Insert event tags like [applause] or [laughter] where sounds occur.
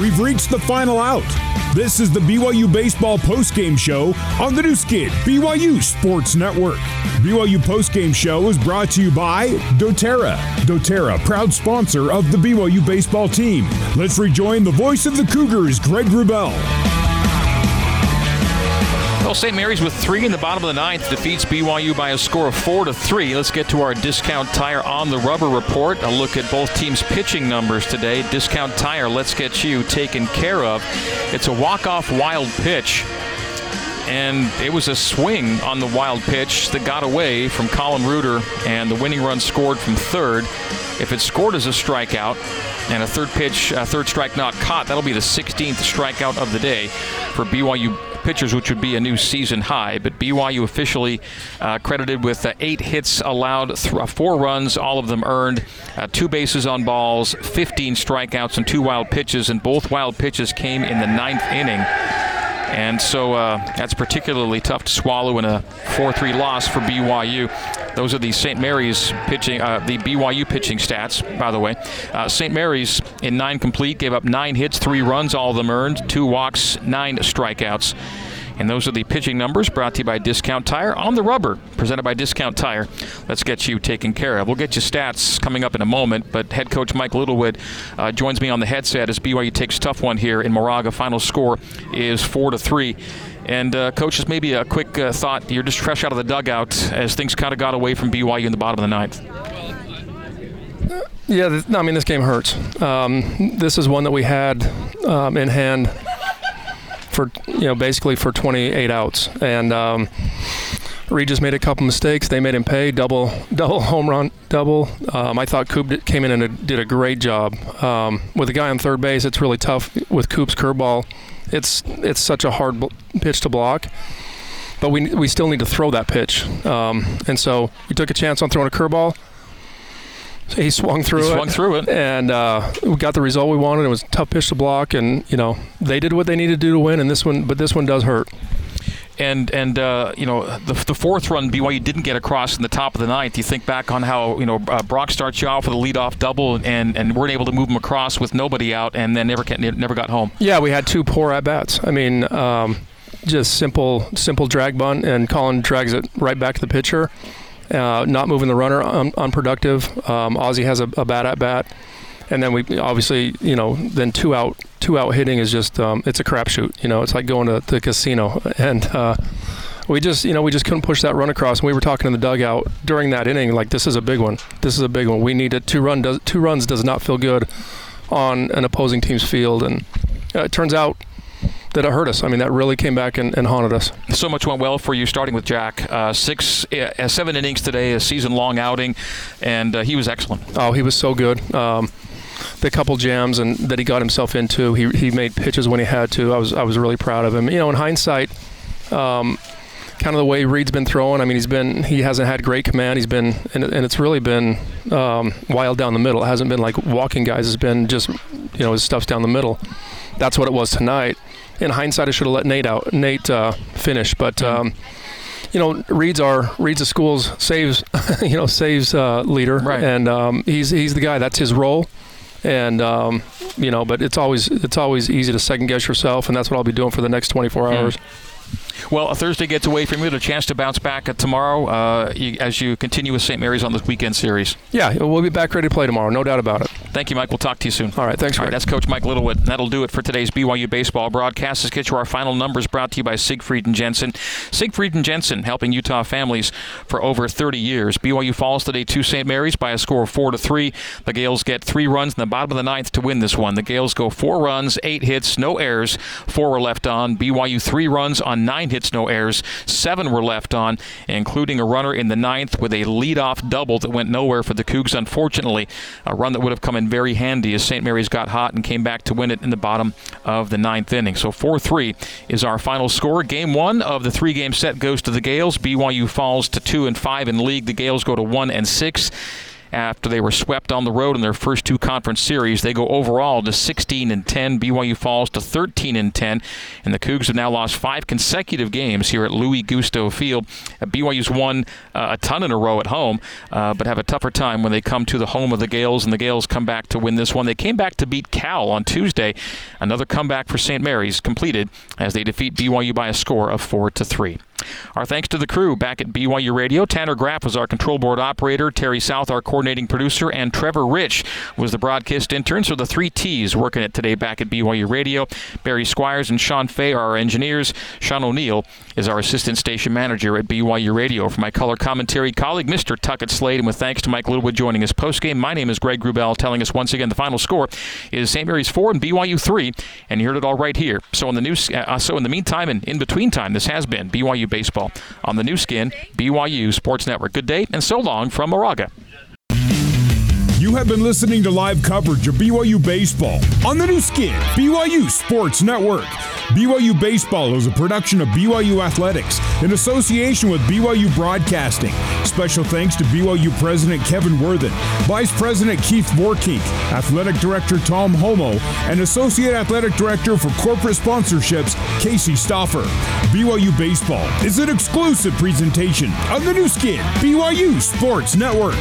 We've reached the final out. This is the BYU Baseball postgame show on the Nu Skin, BYU Sports Network. BYU postgame show is brought to you by doTERRA. doTERRA, proud sponsor of the BYU baseball team. Let's rejoin the voice of the Cougars, Greg Wrubell. Well, St. Mary's with three in the bottom of the ninth defeats BYU by a score of four to three. Let's get to our discount tire on the rubber report. A look at both teams' pitching numbers today. Discount tire, let's get you taken care of. It's a walk-off wild pitch and it was a swing on the wild pitch that got away from Colin Reuter, and the winning run scored from third. If it scored as a strikeout and a third pitch, a third strike not caught, that'll be the 16th strikeout of the day for BYU pitchers, which would be a new season high. But BYU officially uh, credited with uh, eight hits allowed, th- uh, four runs, all of them earned, uh, two bases on balls, 15 strikeouts, and two wild pitches. And both wild pitches came in the ninth inning. And so uh, that's particularly tough to swallow in a 4-3 loss for BYU. Those are the St. Mary's pitching, uh, the BYU pitching stats, by the way. Uh, St. Mary's in nine complete gave up nine hits, three runs, all of them earned, two walks, nine strikeouts. And those are the pitching numbers brought to you by Discount Tire on the rubber, presented by Discount Tire. Let's get you taken care of. We'll get you stats coming up in a moment, but head coach Mike Littlewood uh, joins me on the headset as BYU takes tough one here in Moraga. Final score is four to three. And uh, coaches, maybe a quick uh, thought. You're just fresh out of the dugout as things kind of got away from BYU in the bottom of the ninth. Yeah, no, I mean this game hurts. Um, this is one that we had um, in hand for you know basically for 28 outs, and um, Regis made a couple mistakes. They made him pay double [laughs] double home run double. Um, I thought Coop came in and did a great job um, with a guy on third base. It's really tough with Coop's curveball. It's it's such a hard pitch to block. But we, we still need to throw that pitch. Um, and so we took a chance on throwing a curveball. He swung through He it. swung through it. And uh, we got the result we wanted. It was a tough pitch to block, and you know they did what they needed to do to win. And this one, but this one does hurt. And and uh, you know the, the fourth run BYU didn't get across in the top of the ninth. You think back on how you know uh, Brock starts you off with a leadoff double and and weren't able to move him across with nobody out, and then never never got home. Yeah, we had two poor at bats. I mean, um, just simple simple drag bunt, and Colin drags it right back to the pitcher. Uh, not moving the runner, un- unproductive. Um, Ozzy has a, a bad at bat, and then we obviously, you know, then two out two out hitting is just um, it's a crapshoot. You know, it's like going to the casino, [laughs] and uh, we just you know we just couldn't push that run across. And we were talking in the dugout during that inning, like this is a big one. This is a big one. We need it. Two run does two runs does not feel good on an opposing team's field, and uh, it turns out that it hurt us. I mean, that really came back and, and haunted us. So much went well for you, starting with Jack. Uh, six, uh, seven innings today, a season-long outing, and uh, he was excellent. Oh, he was so good. Um, the couple jams and that he got himself into, he, he made pitches when he had to. I was I was really proud of him. You know, in hindsight, um, kind of the way Reed's been throwing. I mean, he's been he hasn't had great command. He's been and, and it's really been um, wild down the middle. It hasn't been like walking guys. It's been just you know his stuff's down the middle. That's what it was tonight. In hindsight, I should have let Nate out. Nate uh, finish, but. Um, you know, Reed's our Reed's the school's saves, [laughs] you know, saves uh, leader, Right. and um, he's he's the guy. That's his role, and um, you know, but it's always it's always easy to second guess yourself, and that's what I'll be doing for the next 24 hours. Well, a Thursday gets away from you, a chance to bounce back tomorrow uh, you, as you continue with St. Mary's on this weekend series. Yeah, we'll be back ready to play tomorrow, no doubt about it. Thank you, Mike. We'll talk to you soon. All right, thanks, All right, that's Coach Mike Littlewood. That'll do it for today's BYU baseball broadcast. Let's get to our final numbers brought to you by Siegfried and Jensen. Siegfried and Jensen, helping Utah families for over 30 years. BYU falls today to St. Mary's by a score of 4 to 3. The Gaels get three runs in the bottom of the ninth to win this one. The Gaels go four runs, eight hits, no errors. Four were left on. BYU three runs on nine hits, no errors. Seven were left on, including a runner in the ninth with a leadoff double that went nowhere for the Cougs, unfortunately. A run that would have come in very handy as St. Mary's got hot and came back to win it in the bottom of the ninth inning. So 4 3 is our final score. Game one of the three game set goes to the Gaels. BYU falls to 2 and 5 in league. The Gaels go to 1 and 6. After they were swept on the road in their first two conference series. They go overall to 16 and 10. BYU falls to 13 and 10, and the Cougs have now lost five consecutive games here at Louis Guisto Field. Uh, BYU's won uh, a ton in a row at home, uh, but have a tougher time when they come to the home of the Gaels, and the Gaels come back to win this one. They came back to beat Cal on Tuesday. Another comeback for St. Mary's completed as they defeat BYU by a score of four to three. Our thanks to the crew back at BYU Radio. Tanner Graff was our control board operator, Terry South, our coordinating producer, and Trevor Rich was the broadcast intern. So the three T's working it today back at BYU Radio. Barry Squires and Sean Fay are our engineers. Sean O'Neill is our assistant station manager at BYU Radio. For my color commentary colleague, Mr. Tuckett Slade, and with thanks to Mike Littlewood joining us postgame, my name is Greg Wrubell, telling us once again the final score is St. Mary's 4 and BYU 3, and you heard it all right here. So in the news, uh, so in the meantime and in between time, this has been BYU baseball on the Nu Skin BYU Sports Network. Good day and so long from Moraga. You have been listening to live coverage of BYU baseball on the Nu Skin BYU Sports Network. BYU Baseball is a production of BYU Athletics in association with BYU Broadcasting. Special thanks to BYU President Kevin Worthen, Vice President Keith Vorkink, Athletic Director Tom Holmoe, and Associate Athletic Director for Corporate Sponsorships, Casey Stoffer. BYU Baseball is an exclusive presentation of the Nu Skin BYU Sports Network.